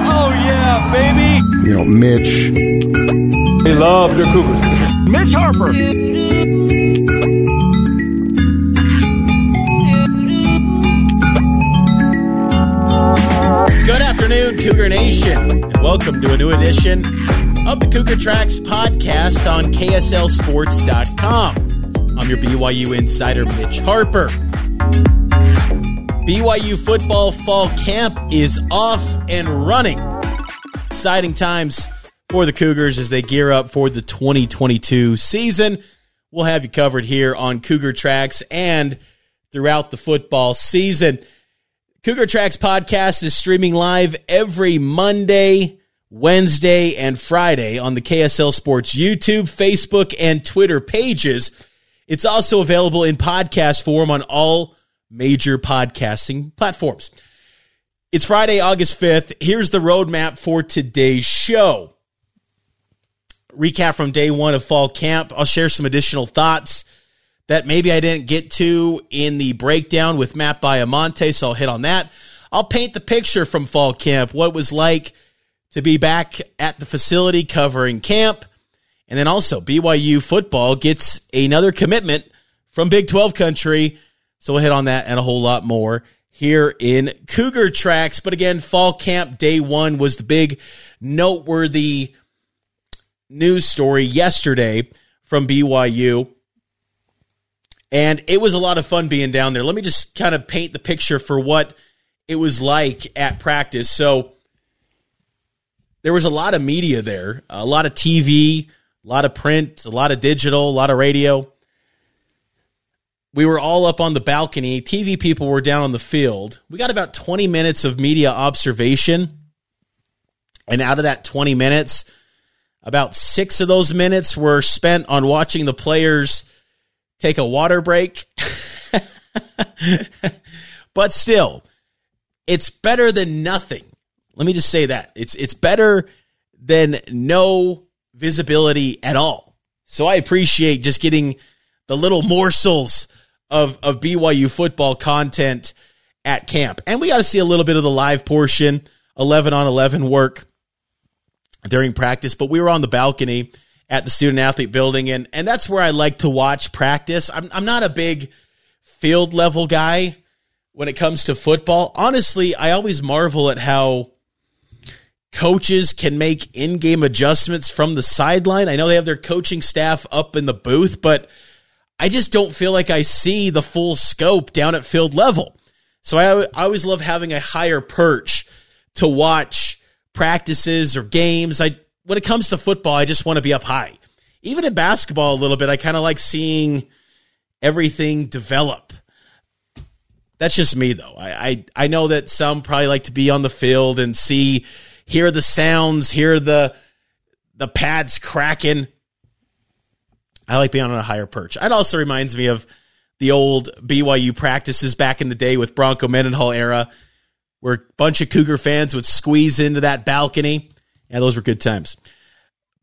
Oh, yeah, baby. You know, Mitch. They love their Cougars. Mitch Harper. Good afternoon, Cougar Nation, and welcome to a new edition of the Cougar Tracks podcast on KSLSports.com. I'm your BYU insider, Mitch Harper. BYU football fall camp is off and running. Exciting times for the Cougars as they gear up for the 2022 season. We'll have you covered here on Cougar Tracks and throughout the football season. Cougar Tracks podcast is streaming live every Monday, Wednesday, and Friday on the KSL Sports YouTube, Facebook, and Twitter pages. It's also available in podcast form on all major podcasting platforms. It's Friday, August 5th. Here's the roadmap for today's show. Recap from day one of fall camp. I'll share some additional thoughts that maybe I didn't get to in the breakdown with Matt Baiamonte, so I'll hit on that. I'll paint the picture from fall camp, what it was like to be back at the facility covering camp. And then also, BYU football gets another commitment from Big 12 country. So we'll hit on that and a whole lot more here in Cougar Tracks. But again, fall camp day one was the big noteworthy news story yesterday from BYU. And it was a lot of fun being down there. Let me just kind of paint the picture for what it was like at practice. So there was a lot of media there, a lot of TV, a lot of print, a lot of digital, a lot of radio. We were all up on the balcony. TV people were down on the field. We got about 20 minutes of media observation. And out of that 20 minutes, about six of those minutes were spent on watching the players take a water break. but still, it's better than nothing. Let me just say that. It's it's better than no visibility at all. So I appreciate just getting the little morsels of of BYU football content at camp. And we got to see a little bit of the live portion, 11 on 11 work during practice, but we were on the balcony at the student athlete building and and that's where I like to watch practice. I'm I'm not a big field level guy when it comes to football. Honestly, I always marvel at how coaches can make in-game adjustments from the sideline. I know they have their coaching staff up in the booth, but I just don't feel like I see the full scope down at field level. So I, I always love having a higher perch to watch practices or games. I when it comes to football, I just want to be up high. Even in basketball, a little bit, I kind of like seeing everything develop. That's just me, though. I, I I know that some probably like to be on the field and see, hear the sounds, hear the the pads cracking. I like being on a higher perch. It also reminds me of the old BYU practices back in the day with Bronco Mendenhall era. where a bunch of Cougar fans would squeeze into that balcony. Yeah, those were good times.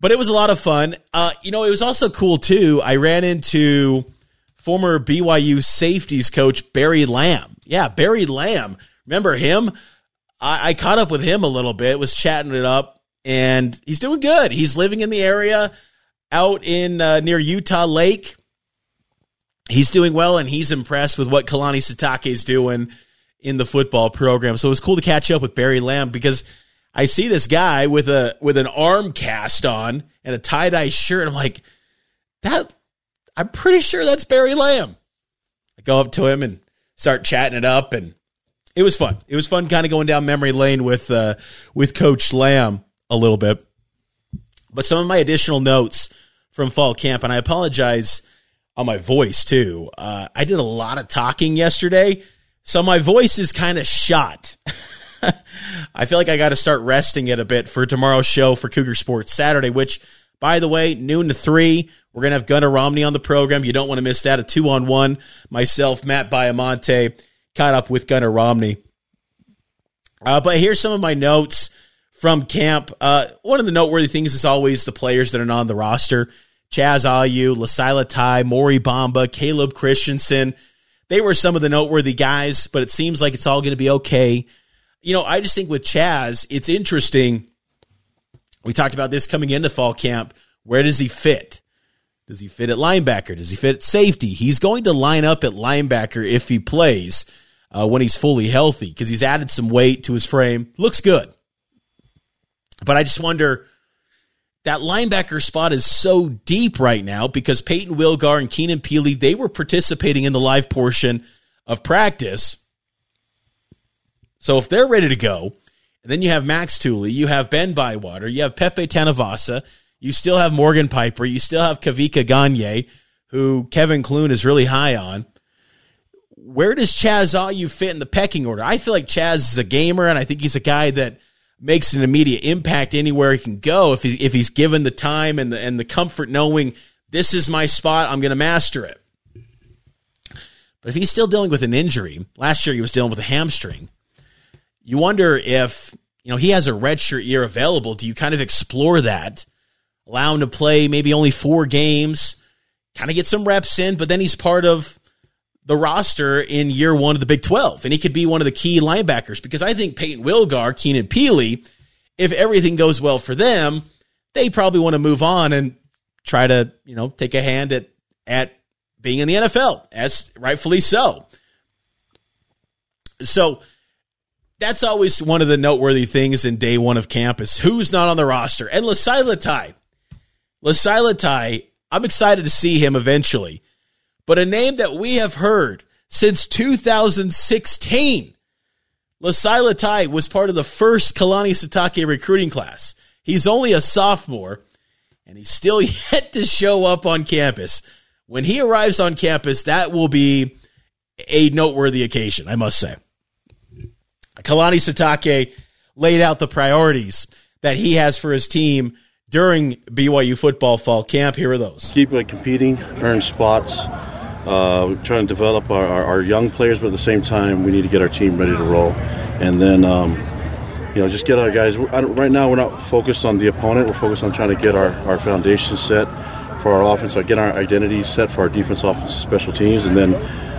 But it was a lot of fun. Uh, you know, it was also cool too. I ran into former BYU safeties coach Barry Lamb. Yeah, Barry Lamb. Remember him? I, I caught up with him a little bit, was chatting it up, and he's doing good. He's living in the area out in uh, near Utah Lake. He's doing well, and he's impressed with what Kalani Sitake is doing in the football program. So it was cool to catch up with Barry Lamb because I see this guy with a with an arm cast on and a tie dye shirt. I'm like, that. I'm pretty sure that's Barry Lamb. I go up to him and start chatting it up, and it was fun. It was fun, kind of going down memory lane with uh, with Coach Lamb a little bit. But some of my additional notes from fall camp, and I apologize on my voice too. Uh, I did a lot of talking yesterday, so my voice is kind of shot. I feel like I got to start resting it a bit for tomorrow's show for Cougar Sports Saturday, which, by the way, noon to three, we're going to have Gunnar Romney on the program. You don't want to miss that. A two on one. Myself, Matt Baiamonte, caught up with Gunnar Romney. Uh, but here's some of my notes from camp. Uh, one of the noteworthy things is always the players that are on the roster. Chaz Ayu, Lisala Tai, Mory Bamba, Caleb Christensen. They were some of the noteworthy guys, but it seems like it's all going to be okay. You know, I just think with Chaz, it's interesting. We talked about this coming into fall camp. Where does he fit? Does he fit at linebacker? Does he fit at safety? He's going to line up at linebacker if he plays uh, when he's fully healthy because he's added some weight to his frame. Looks good. But I just wonder that linebacker spot is so deep right now because Payton Wilgar and Keenan Pili, they were participating in the live portion of practice. So if they're ready to go, and then you have Max Tooley, you have Ben Bywater, you have Pepe Tanuvasa, you still have Morgan Pyper, you still have Kavika Gagne, who Kevin Clune is really high on. Where does Chaz Ayu fit in the pecking order? I feel like Chaz is a gamer, and I think he's a guy that – makes an immediate impact anywhere he can go if he, if he's given the time and the and the comfort knowing this is my spot, I'm going to master it. But if he's still dealing with an injury, last year he was dealing with a hamstring. You wonder if you know he has a redshirt year available. Do you kind of explore that, allow him to play maybe only four games, kind of get some reps in, but then he's part of the roster in year one of the Big 12. And he could be one of the key linebackers because I think Payton Wilgar, Keenan Pili, if everything goes well for them, they probably want to move on and try to, you know, take a hand at, at being in the NFL, as rightfully so. So that's always one of the noteworthy things in day one of campus. Who's not on the roster? And Lisala Tai. Lisala Tai, I'm excited to see him eventually but a name that we have heard since 2016. Lisala Tai was part of the first Kalani Sitake recruiting class. He's only a sophomore, and he's still yet to show up on campus. When he arrives on campus, that will be a noteworthy occasion, I must say. Kalani Sitake laid out the priorities that he has for his team during BYU football fall camp. Here are those. Keep competing, earn spots, uh, we're trying to develop our, our, our, young players, but at the same time, we need to get our team ready to roll. And then, um, you know, just get our guys. Right now, we're not focused on the opponent. We're focused on trying to get our, our foundation set for our offense, get our identity set for our defense, offense, special teams, and then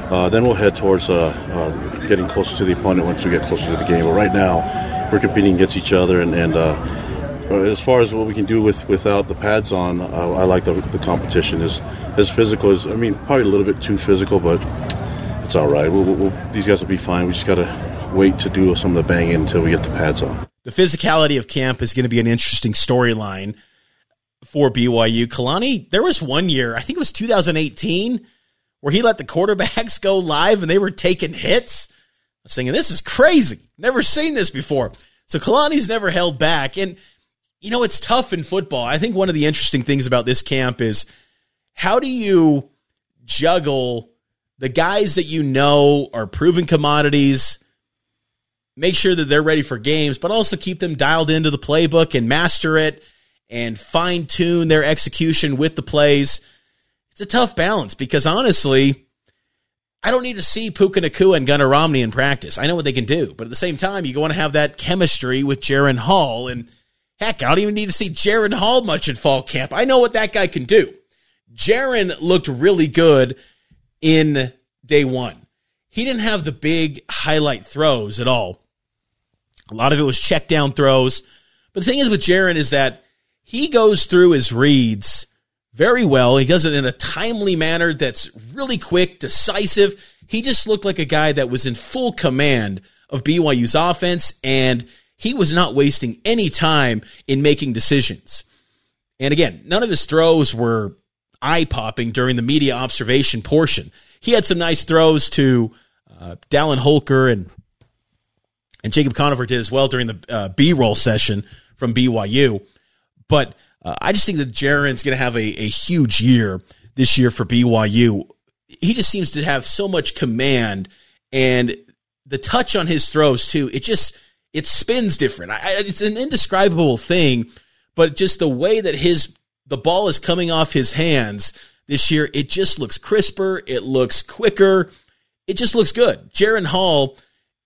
uh, then we'll head towards uh, uh, getting closer to the opponent once we get closer to the game. But right now, we're competing against each other, and, and uh, as far as what we can do with without the pads on, uh, I like the, the competition is as physical as I mean, probably a little bit too physical, but it's all right. We'll, we'll, these guys will be fine. We just got to wait to do some of the banging until we get the pads on. The physicality of camp is going to be an interesting storyline for BYU. Kalani, there was one year, I think it was 2018, where he let the quarterbacks go live and they were taking hits. I was thinking, this is crazy. Never seen this before. So Kalani's never held back. And, you know, it's tough in football. I think one of the interesting things about this camp is – how do you juggle the guys that you know are proven commodities, make sure that they're ready for games, but also keep them dialed into the playbook and master it and fine tune their execution with the plays? It's a tough balance because honestly, I don't need to see Puka Nacua and Gunnar Romney in practice. I know what they can do, but at the same time, you want to have that chemistry with Jaren Hall. And heck, I don't even need to see Jaren Hall much in fall camp. I know what that guy can do. Jaren looked really good in day one. He didn't have the big highlight throws at all. A lot of it was check down throws. But the thing is with Jaren is that he goes through his reads very well. He does it in a timely manner that's really quick, decisive. He just looked like a guy that was in full command of BYU's offense, and he was not wasting any time in making decisions. And again, none of his throws were eye popping during the media observation portion. He had some nice throws to uh, Dallin Holker and and Jacob Conover did as well during the uh, B roll session from BYU. But uh, I just think that Jaren's going to have a, a huge year this year for BYU. He just seems to have so much command and the touch on his throws too. It just it spins different. I, it's an indescribable thing, but just the way that his the ball is coming off his hands this year, it just looks crisper. It looks quicker. It just looks good. Jaren Hall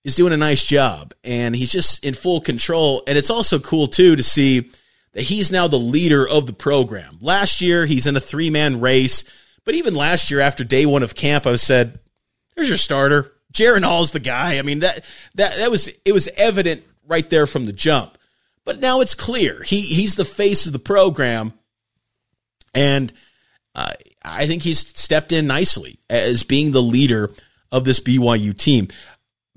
is doing a nice job and he's just in full control. And it's also cool too to see that he's now the leader of the program. Last year, he's in a three man race. But even last year, after day one of camp, I said, there's your starter. Jaren Hall's the guy. I mean, that, that, that was, it was evident right there from the jump. But now it's clear. He, he's the face of the program. And uh, I think he's stepped in nicely as being the leader of this BYU team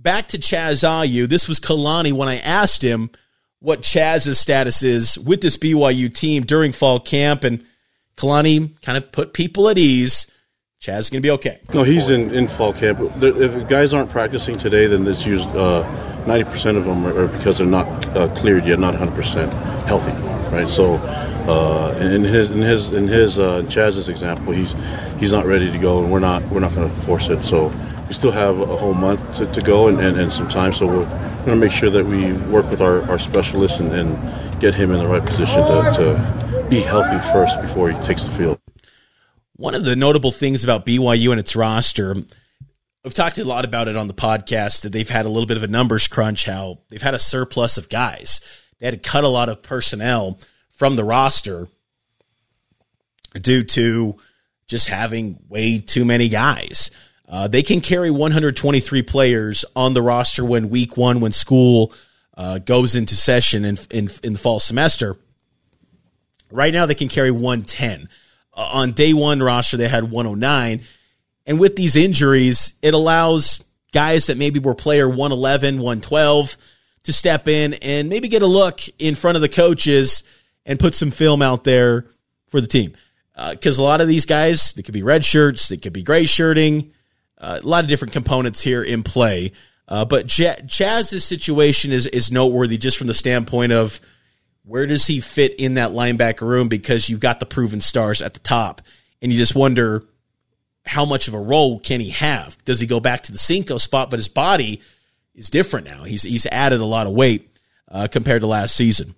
back to Chaz Ayu. This was Kalani when I asked him what Chaz's status is with this BYU team during fall camp, and Kalani kind of put people at ease. Chaz is going to be okay. No, he's in, in fall camp. If guys aren't practicing today, then it's used uh, ninety percent of them are, because they're not uh, cleared yet, not hundred percent healthy, right? So, uh, in his in his in his uh, Chaz's example, he's he's not ready to go, and we're not we're not going to force it. So we still have a whole month to, to go and, and, and, some time, so we're going to make sure that we work with our, our specialists and, and get him in the right position to, to be healthy first before he takes the field. One of the notable things about BYU and its roster, I've talked a lot about it on the podcast, that they've had a little bit of a numbers crunch, how they've had a surplus of guys. They had to cut a lot of personnel from the roster due to just having way too many guys. Uh, they can carry 123 players on the roster when week one, when school uh, goes into session in, in, in the fall semester. Right now, they can carry 110. Uh, on day one roster, they had 109. And with these injuries, it allows guys that maybe were player 111, 112 to step in and maybe get a look in front of the coaches and put some film out there for the team. Because uh, a lot of these guys, they could be red shirts, they could be gray shirting, uh, a lot of different components here in play. Uh, but J- Chaz's situation is is noteworthy just from the standpoint of where does he fit in that linebacker room because you've got the proven stars at the top, and you just wonder how much of a role can he have? Does he go back to the Cinco spot? But his body is different now. He's he's added a lot of weight uh, compared to last season.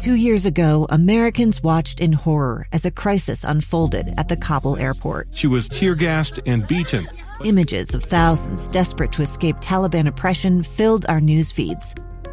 Two years ago, Americans watched in horror as a crisis unfolded at the Kabul airport. She was tear gassed and beaten. Images of thousands desperate to escape Taliban oppression filled our news feeds.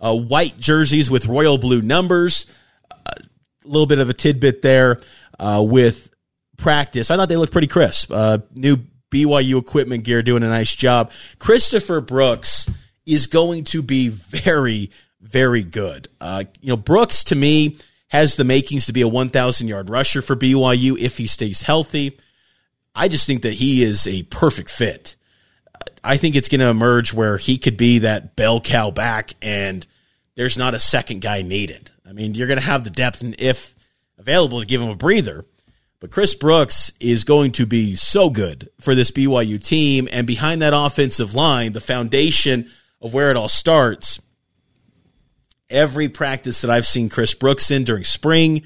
uh, white jerseys with royal blue numbers. A uh, little bit of a tidbit there uh, with practice. I thought they looked pretty crisp. Uh, new BYU equipment gear doing a nice job. Christopher Brooks is going to be very, very good. Uh, you know, Brooks to me has the makings to be a 1,000 yard rusher for BYU if he stays healthy. I just think that he is a perfect fit. I think it's going to emerge where he could be that bell cow back and there's not a second guy needed. I mean, you're going to have the depth and if available to give him a breather. But Chris Brooks is going to be so good for this BYU team. And behind that offensive line, the foundation of where it all starts, every practice that I've seen Chris Brooks in during spring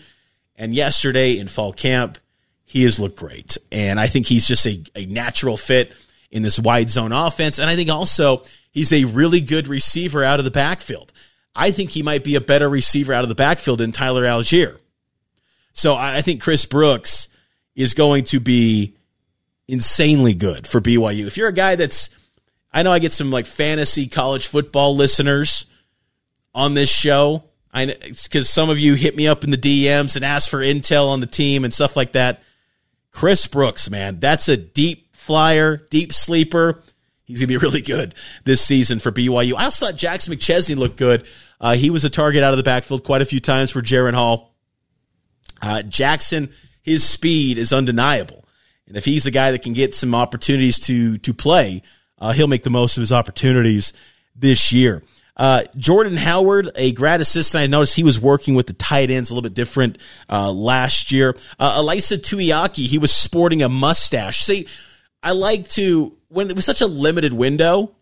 and yesterday in fall camp, he has looked great. And I think he's just a, a natural fit in this wide zone offense. And I think also he's a really good receiver out of the backfield. I think he might be a better receiver out of the backfield than Tyler Allgeier. So I think Chris Brooks is going to be insanely good for BYU. If you're a guy that's, I know I get some like fantasy college football listeners on this show. I because some of you hit me up in the DMs and ask for intel on the team and stuff like that. Chris Brooks, man, that's a deep flyer, deep sleeper. He's gonna be really good this season for BYU. I also thought Jackson McChesney looked good. Uh, he was a target out of the backfield quite a few times for Jaren Hall. Uh, Jackson, his speed is undeniable, and if he's a guy that can get some opportunities to to play, uh, he'll make the most of his opportunities this year. Uh, Jordan Howard, a grad assistant, I noticed he was working with the tight ends a little bit different uh, last year. Uh, Ilaisa Tuiaki, he was sporting a mustache. See, I like to when it was such a limited window.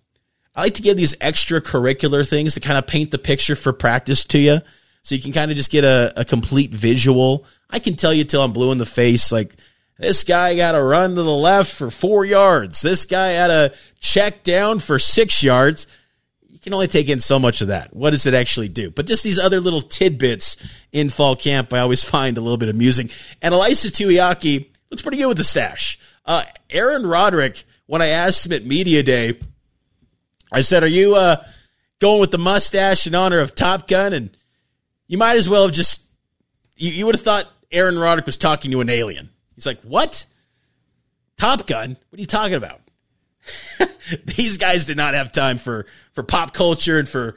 I like to give these extracurricular things to kind of paint the picture for practice to you so you can kind of just get a, a complete visual. I can tell you till I'm blue in the face, like this guy got to run to the left for four yards. This guy had to check down for six yards. You can only take in so much of that. What does it actually do? But just these other little tidbits in fall camp, I always find a little bit amusing. And Ilaisa Tuiaki looks pretty good with the stash. Uh, Aaron Roderick, when I asked him at Media Day, I said, Are you uh, going with the mustache in honor of Top Gun? And you might as well have just, you, you would have thought Aaron Roderick was talking to an alien. He's like, what? Top Gun? What are you talking about? These guys did not have time for, for pop culture and for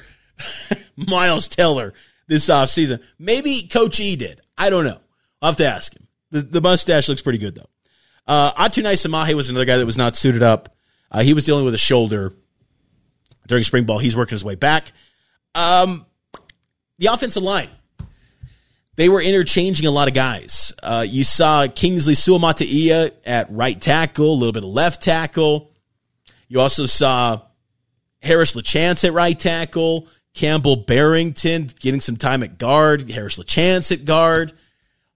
Miles Teller this offseason. Maybe Coach E did. I don't know. I'll have to ask him. The, the mustache looks pretty good, though. Uh, Atunaisa Mahe was another guy that was not suited up. Uh, he was dealing with a shoulder during spring ball. He's working his way back. Um, the offensive line. They were interchanging a lot of guys. Uh, you saw Kingsley Suamataia at right tackle, a little bit of left tackle. You also saw Harris LaChance at right tackle, Campbell Barrington getting some time at guard, Harris LaChance at guard.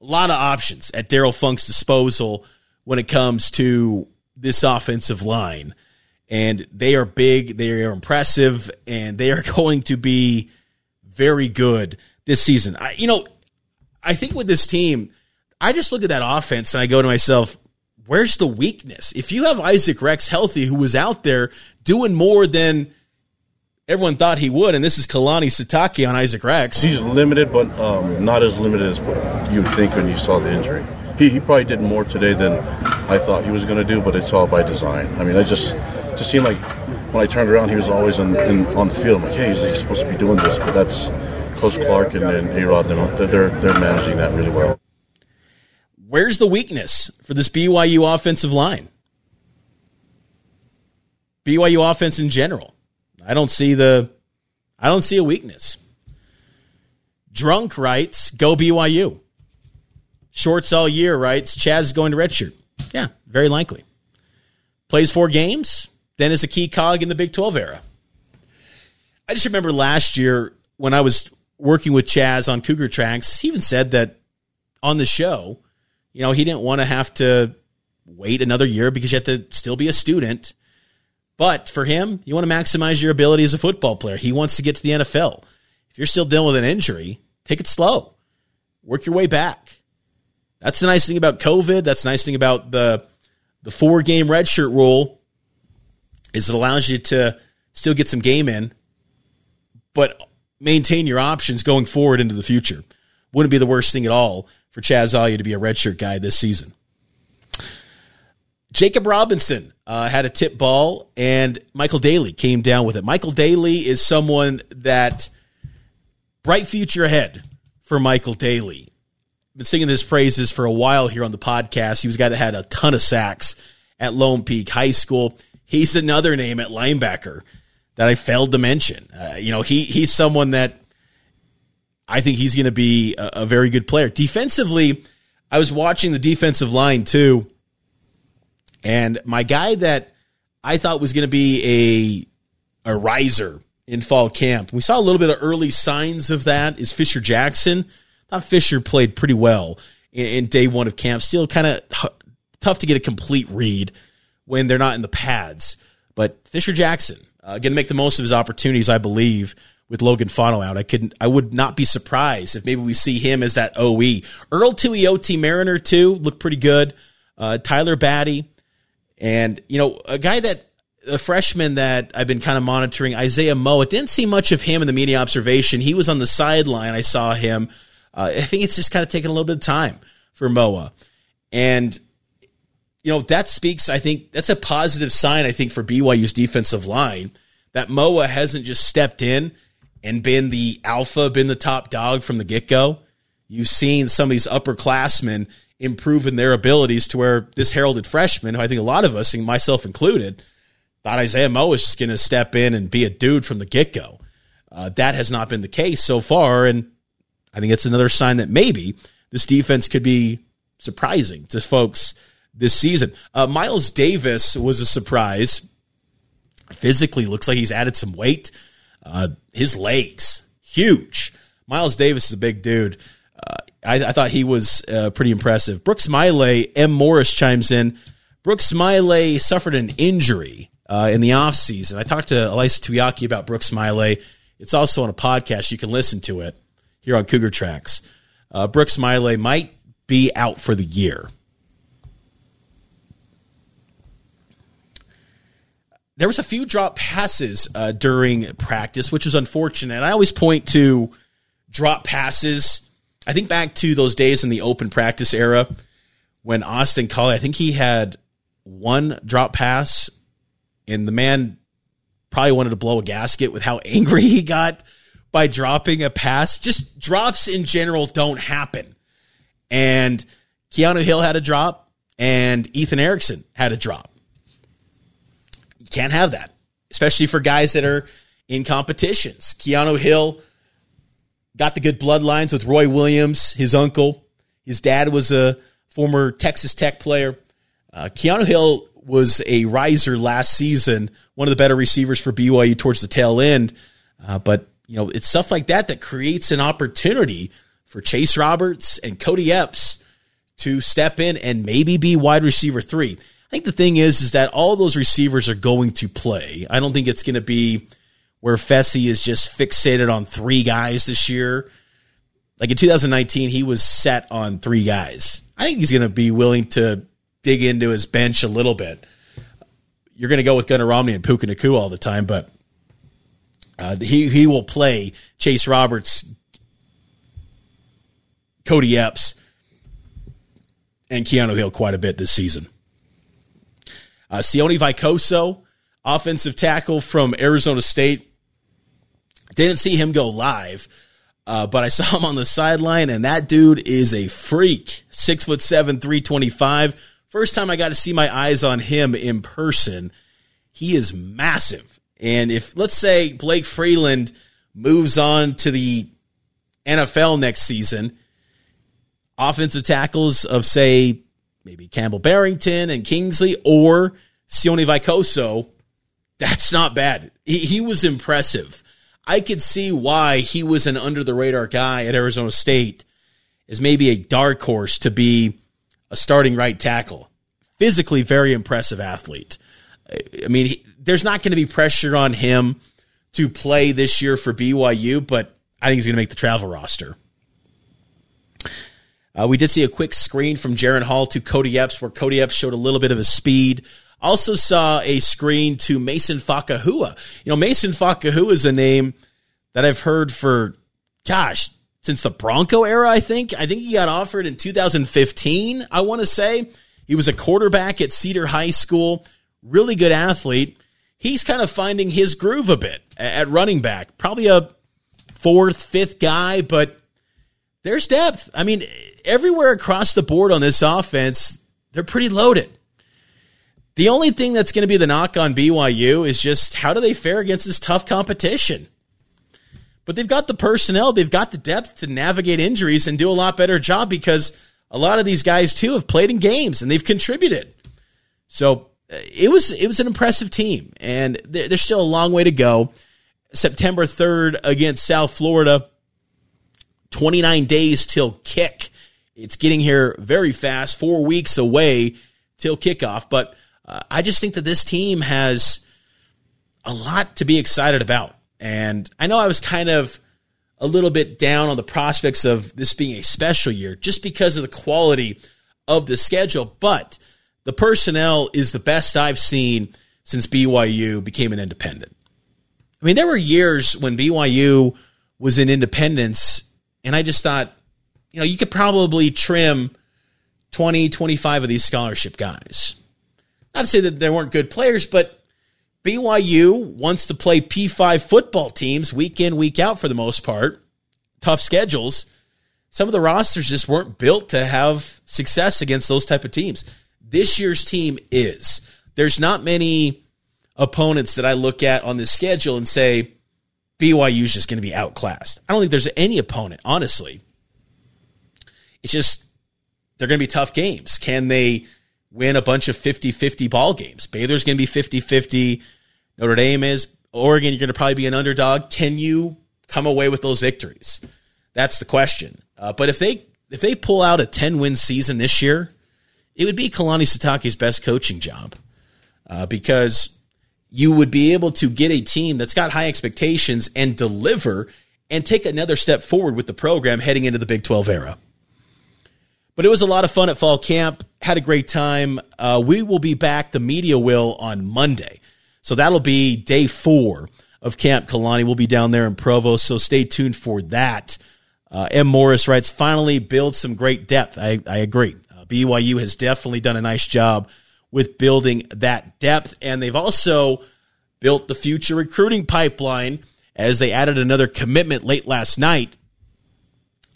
A lot of options at Darrell Funk's disposal when it comes to this offensive line. And they are big, they are impressive, and they are going to be very good this season. I, you know, I think with this team, I just look at that offense and I go to myself, where's the weakness? If you have Isaac Rex healthy, who was out there doing more than everyone thought he would, and this is Kalani Sitake on Isaac Rex. He's limited, but um, not as limited as what you would think when you saw the injury. He, he probably did more today than I thought he was going to do, but it's all by design. I mean, I just just seemed like when I turned around, he was always in, in on the field. I'm like, hey, he's supposed to be doing this, but that's Coach Clark and, and A-Rod, they're, they're managing that really well. Where's the weakness for this BYU offensive line? BYU offense in general. I don't see the I don't see a weakness. Drunk writes, go BYU. Shorts all year right? Chaz is going to redshirt. Yeah, very likely. Plays four games, then is a key cog in the Big 12 era. I just remember last year when I was working with Chaz on Cougar Tracks, he even said that on the show, you know, he didn't want to have to wait another year because you have to still be a student. But for him, you want to maximize your ability as a football player. He wants to get to the NFL. If you're still dealing with an injury, take it slow. Work your way back. That's the nice thing about COVID. That's the nice thing about the the four game redshirt rule is it allows you to still get some game in, but maintain your options going forward into the future. Wouldn't be the worst thing at all for Chaz Alia to be a redshirt guy this season. Jacob Robinson uh, had a tip ball, and Michael Daly came down with it. Michael Daly is someone that bright future ahead for Michael Daly. Been singing his praises for a while here on the podcast. He was a guy that had a ton of sacks at Lone Peak High School. He's another name at linebacker that I failed to mention. Uh, you know, he he's someone that I think he's going to be a, a very good player. Defensively, I was watching the defensive line too, and my guy that I thought was going to be a a riser in fall camp. We saw a little bit of early signs of that. Is Fisher Jackson? Thought Fisher played pretty well in, in day one of camp. Still kind of h- tough to get a complete read when they're not in the pads. But Fisher Jackson uh, going to make the most of his opportunities, I believe, with Logan Fano out. I couldn't. I would not be surprised if maybe we see him as that OE. Earl Tuioti Mariner too looked pretty good. Uh, Tyler Batty, and you know a guy that a freshman that I've been kind of monitoring, Isaiah Moe. Didn't see much of him in the media observation. He was on the sideline. I saw him. Uh, I think it's just kind of taking a little bit of time for Moa. And, you know, that speaks, I think, that's a positive sign, I think, for BYU's defensive line that Moa hasn't just stepped in and been the alpha, been the top dog from the get go. You've seen some of these upperclassmen improve in their abilities to where this heralded freshman, who I think a lot of us, and myself included, thought Isaiah Moe was just going to step in and be a dude from the get go. Uh, that has not been the case so far. And I think it's another sign that maybe this defense could be surprising to folks this season. Uh, Miles Davis was a surprise. Physically, looks like he's added some weight. Uh, his legs, huge. Miles Davis is a big dude. Uh, I, I, thought he was uh, pretty impressive. Brooks Maile, M. Morris chimes in. Brooks Maile suffered an injury uh, in the offseason. I talked to Ilaisa Tuiaki about Brooks Maile. It's also on a podcast. You can listen to it here on Cougar Tracks. Uh, Brooks Maile might be out for the year. There was a few drop passes uh, during practice, which was unfortunate. And I always point to drop passes. I think back to those days in the open practice era when Austin Collie, I think he had one drop pass and the man probably wanted to blow a gasket with how angry he got by dropping a pass. Just drops in general don't happen. And Keanu Hill had a drop, and Ethan Erickson had a drop. You can't have that, especially for guys that are in competitions. Keanu Hill got the good bloodlines with Roy Williams, his uncle. His dad was a former Texas Tech player. Uh, Keanu Hill was a riser last season, one of the better receivers for BYU towards the tail end. Uh, but, you know, it's stuff like that that creates an opportunity for Chase Roberts and Cody Epps to step in and maybe be wide receiver three. I think the thing is, is that all those receivers are going to play. I don't think it's going to be where Fesi is just fixated on three guys this year. Like in 2019, he was set on three guys. I think he's going to be willing to dig into his bench a little bit. You're going to go with Gunnar Romney and Puka Nacua all the time, but uh, he he will play Chase Roberts, Cody Epps, and Keanu Hill quite a bit this season. Uh, Sione Veikoso, offensive tackle from Arizona State. Didn't see him go live, uh, but I saw him on the sideline, and that dude is a freak. Six foot seven, 325 First time I got to see my eyes on him in person, he is massive. And if, let's say, Blake Freeland moves on to the NFL next season, offensive tackles of, say, maybe Campbell Barrington and Kingsley or Sione Veikoso, that's not bad. He, he was impressive. I could see why he was an under the radar guy at Arizona State as maybe a dark horse to be a starting right tackle. Physically very impressive athlete. I mean, there's not going to be pressure on him to play this year for BYU, but I think he's going to make the travel roster. Uh, we did see a quick screen from Jaren Hall to Cody Epps, where Cody Epps showed a little bit of his speed. Also saw a screen to Mason Fakahua. You know, Mason Fakahua is a name that I've heard for, gosh, since the Bronco era, I think. I think he got offered in 2015, I want to say. He was a quarterback at Cedar High School, really good athlete. He's kind of finding his groove a bit at running back. Probably a fourth, fifth guy, but there's depth. I mean, everywhere across the board on this offense, they're pretty loaded. The only thing that's going to be the knock on BYU is just how do they fare against this tough competition? But they've got the personnel, they've got the depth to navigate injuries and do a lot better job because a lot of these guys too have played in games and they've contributed. So it was it was an impressive team, and there's still a long way to go. September 3rd against South Florida. 29 days till kick. It's getting here very fast, four weeks away till kickoff. But uh, I just think that this team has a lot to be excited about. And I know I was kind of a little bit down on the prospects of this being a special year just because of the quality of the schedule. But the personnel is the best I've seen since BYU became an independent. I mean, there were years when BYU was in independence, and I just thought, you know, you could probably trim 20, 25 of these scholarship guys. Not to say that they weren't good players, but BYU wants to play P5 football teams week in, week out for the most part. Tough schedules. Some of the rosters just weren't built to have success against those type of teams. This year's team is. There's not many opponents that I look at on this schedule and say BYU is just going to be outclassed. I don't think there's any opponent, honestly. It's just they're going to be tough games. Can they win a bunch of 50-50 ball games? Baylor's going to be 50-50. Notre Dame is. Oregon, you're going to probably be an underdog. Can you come away with those victories? That's the question. Uh, but if they if they pull out a 10 win season this year, it would be Kalani Sitake's best coaching job uh, because you would be able to get a team that's got high expectations and deliver and take another step forward with the program heading into the Big 12 era. But it was a lot of fun at fall camp. Had a great time. Uh, we will be back, the media will, on Monday. So that'll be day four of Camp Kalani. We'll be down there in Provo, so stay tuned for that. Uh, M. Morris writes, finally build some great depth. I, I agree. BYU has definitely done a nice job with building that depth. And they've also built the future recruiting pipeline as they added another commitment late last night.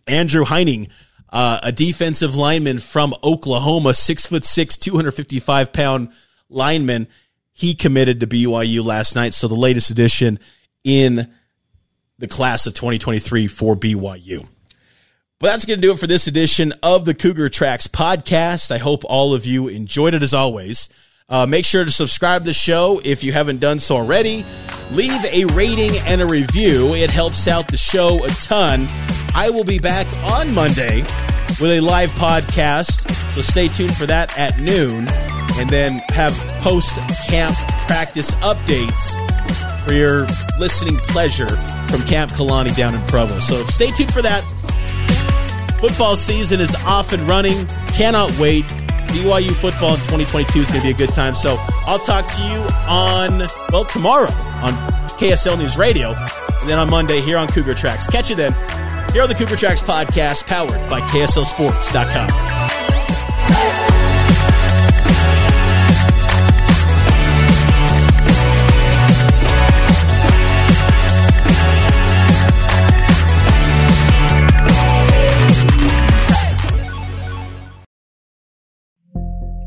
Andrew Heining, uh, a defensive lineman from Oklahoma, six foot six, 255 pound lineman. He committed to BYU last night. So the latest addition in the class of 2023 for BYU. But that's going to do it for this edition of the Cougar Tracks podcast. I hope all of you enjoyed it as always. Uh, make sure to subscribe to the show if you haven't done so already. Leave a rating and a review. It helps out the show a ton. I will be back on Monday with a live podcast, so stay tuned for that at noon. And then have post camp practice updates for your listening pleasure from Camp Kalani down in Provo. So stay tuned for that. Football season is off and running. Cannot wait. BYU football in 2022 is going to be a good time. So I'll talk to you on, well, tomorrow on KSL News Radio, and then on Monday here on Cougar Tracks. Catch you then here on the Cougar Tracks podcast, powered by KSLSports.com.